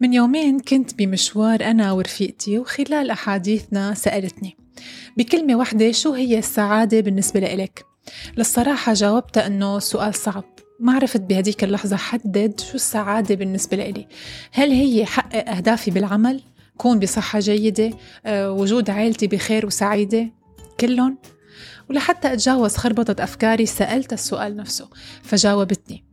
من يومين كنت بمشوار أنا ورفيقتي وخلال أحاديثنا سألتني بكلمة واحدة شو هي السعادة بالنسبة لإلك؟ للصراحة جاوبتها أنه سؤال صعب ما عرفت بهديك اللحظة حدد شو السعادة بالنسبة لإلي هل هي حقق أهدافي بالعمل؟ كون بصحة جيدة؟ أه وجود عائلتي بخير وسعيدة؟ كلهم؟ ولحتى أتجاوز خربطة أفكاري سألت السؤال نفسه فجاوبتني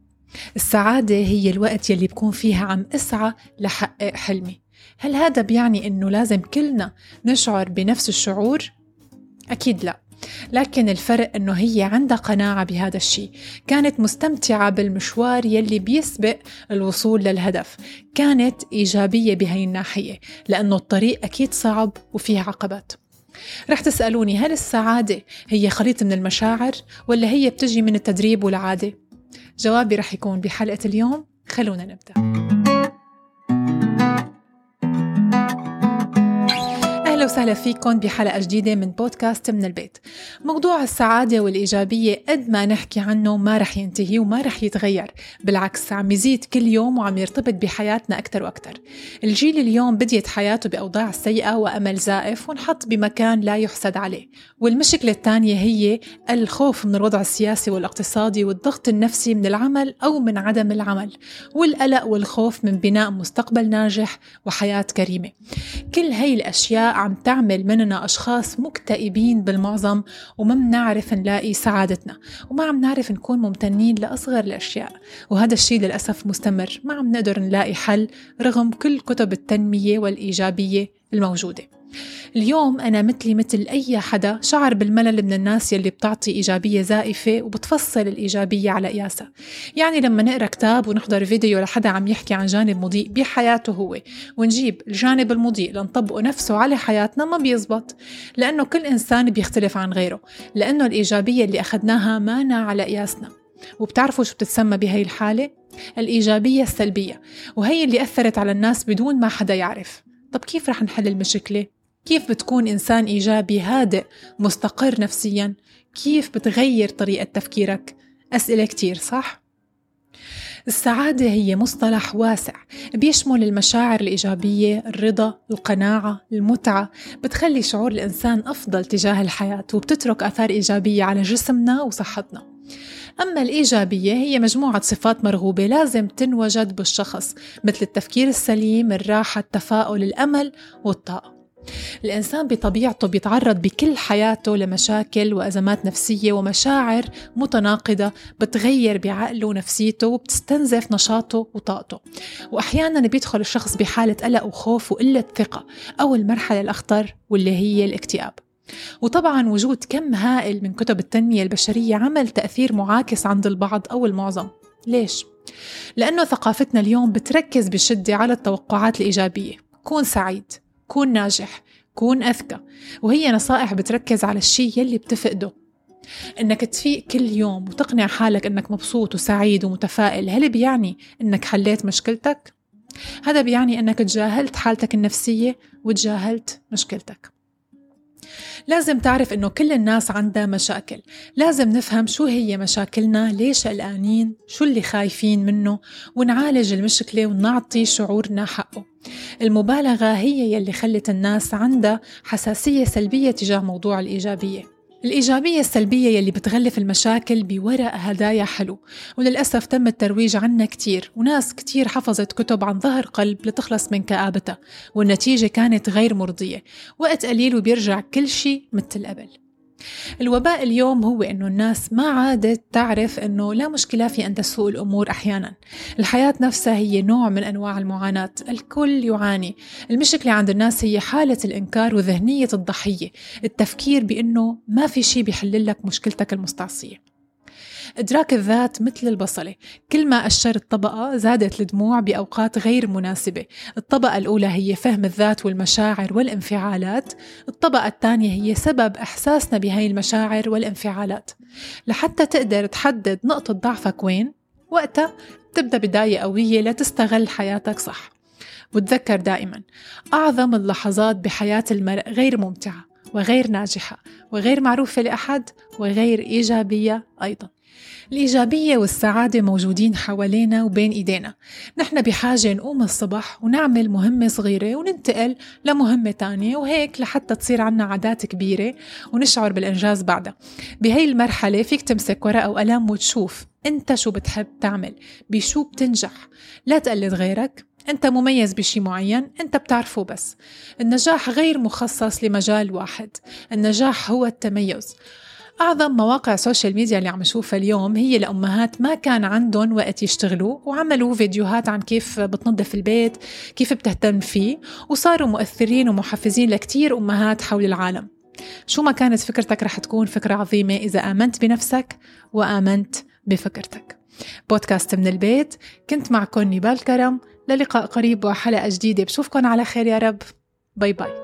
السعادة هي الوقت يلي بكون فيها عم أسعى لحقق حلمي. هل هذا بيعني إنه لازم كلنا نشعر بنفس الشعور؟ أكيد لا. لكن الفرق إنه هي عندها قناعة بهذا الشيء. كانت مستمتعة بالمشوار يلي بيسبق الوصول للهدف. كانت إيجابية بهي الناحية لأنه الطريق أكيد صعب وفيه عقبات. رح تسألوني هل السعادة هي خليط من المشاعر ولا هي بتجي من التدريب والعادة؟ جوابي رح يكون بحلقة اليوم. خلونا نبدأ. أهلا وسهلا فيكم بحلقة جديدة من بودكاست من البيت. موضوع السعادة والإيجابية قد ما نحكي عنه ما رح ينتهي وما رح يتغير بالعكس عم يزيد كل يوم وعم يرتبط بحياتنا أكثر وأكثر. الجيل اليوم بديت حياته بأوضاع سيئة وأمل زائف ونحط بمكان لا يحسد عليه. والمشكلة الثانية هي الخوف من الوضع السياسي والاقتصادي والضغط النفسي من العمل أو من عدم العمل والقلق والخوف من بناء مستقبل ناجح وحياة كريمة. كل هاي الأشياء عم تعمل مننا أشخاص مكتئبين بالمعظم وما بنعرف نلاقي سعادتنا وما عم نعرف نكون ممتنين لأصغر الأشياء. وهذا الشيء للأسف مستمر ما عم نقدر نلاقي حل رغم كل كتب التنمية والإيجابية الموجودة. اليوم أنا مثلي مثل أي حدا شعر بالملل من الناس يلي بتعطي إيجابية زائفة وبتفصل الإيجابية على قياسها يعني لما نقرأ كتاب ونحضر فيديو لحدا عم يحكي عن جانب مضيء بحياته هو ونجيب الجانب المضيء لنطبقه نفسه على حياتنا ما بيزبط لأنه كل إنسان بيختلف عن غيره لأنه الإيجابية اللي أخذناها مانا على قياسنا وبتعرفوا شو بتتسمى بهي الحالة؟ الإيجابية السلبية وهي اللي أثرت على الناس بدون ما حدا يعرف طب كيف رح نحل المشكلة؟ كيف بتكون إنسان إيجابي هادئ مستقر نفسيا؟ كيف بتغير طريقة تفكيرك؟ أسئلة كتير صح؟ السعادة هي مصطلح واسع بيشمل المشاعر الإيجابية، الرضا، القناعة، المتعة، بتخلي شعور الإنسان أفضل تجاه الحياة وبتترك آثار إيجابية على جسمنا وصحتنا. أما الإيجابية هي مجموعة صفات مرغوبة لازم تنوجد بالشخص مثل التفكير السليم، الراحة، التفاؤل، الأمل والطاقة. الإنسان بطبيعته بيتعرض بكل حياته لمشاكل وأزمات نفسية ومشاعر متناقضة بتغير بعقله ونفسيته وبتستنزف نشاطه وطاقته. وأحيانا بيدخل الشخص بحالة قلق وخوف وقلة ثقة أو المرحلة الأخطر واللي هي الاكتئاب. وطبعا وجود كم هائل من كتب التنمية البشرية عمل تأثير معاكس عند البعض أو المعظم. ليش؟ لأنه ثقافتنا اليوم بتركز بشدة على التوقعات الإيجابية. كون سعيد. كون ناجح كون أذكى. وهي نصائح بتركز على الشيء يلي بتفقده. إنك تفيق كل يوم وتقنع حالك إنك مبسوط وسعيد ومتفائل هل بيعني إنك حليت مشكلتك؟ هذا بيعني إنك تجاهلت حالتك النفسية وتجاهلت مشكلتك. لازم تعرف إنه كل الناس عندها مشاكل. لازم نفهم شو هي مشاكلنا ليش قلقانين شو اللي خايفين منه ونعالج المشكلة ونعطي شعورنا حقه. المبالغة هي يلي خلت الناس عندها حساسية سلبية تجاه موضوع الإيجابية. الإيجابية السلبية يلي بتغلف المشاكل بورق هدايا حلو وللأسف تم الترويج عنها كتير وناس كتير حفظت كتب عن ظهر قلب لتخلص من كآبتها والنتيجة كانت غير مرضية وقت قليل وبيرجع كل شيء مثل قبل. الوباء اليوم هو إنه الناس ما عادت تعرف إنه لا مشكلة في أن تسوء الأمور أحيانا. الحياة نفسها هي نوع من أنواع المعاناة. الكل يعاني. المشكلة عند الناس هي حالة الإنكار وذهنية الضحية. التفكير بإنه ما في شيء بيحل لك مشكلتك المستعصية. إدراك الذات مثل البصلة. كل ما أشرت طبقة زادت الدموع بأوقات غير مناسبة. الطبقة الأولى هي فهم الذات والمشاعر والانفعالات. الطبقة الثانية هي سبب إحساسنا بهاي المشاعر والانفعالات. لحتى تقدر تحدد نقطة ضعفك وين وقتها تبدأ بداية قوية لتستغل حياتك صح. وتذكر دائما أعظم اللحظات بحياة المرء غير ممتعة وغير ناجحة وغير معروفة لأحد وغير إيجابية أيضا. الإيجابية والسعادة موجودين حوالينا وبين إيدينا. نحن بحاجة نقوم الصبح ونعمل مهمة صغيرة وننتقل لمهمة تانية وهيك لحتى تصير عنا عادات كبيرة ونشعر بالإنجاز بعدها. بهي المرحلة فيك تمسك ورقة وقلم وتشوف أنت شو بتحب تعمل بشو بتنجح. لا تقلد غيرك أنت مميز بشي معين أنت بتعرفه بس. النجاح غير مخصص لمجال واحد النجاح هو التميز. أعظم مواقع ال social media اللي عم نشوفها اليوم هي لأمهات ما كان عندهم وقت يشتغلوا وعملوا فيديوهات عن كيف بتنظف البيت كيف بتهتم فيه وصاروا مؤثرين ومحفزين لكتير أمهات حول العالم. شو ما كانت فكرتك رح تكون فكرة عظيمة إذا آمنت بنفسك وآمنت بفكرتك. بودكاست من البيت كنت معكم نبال كرم للقاء قريب وحلقة جديدة. بشوفكن على خير يا رب. bye bye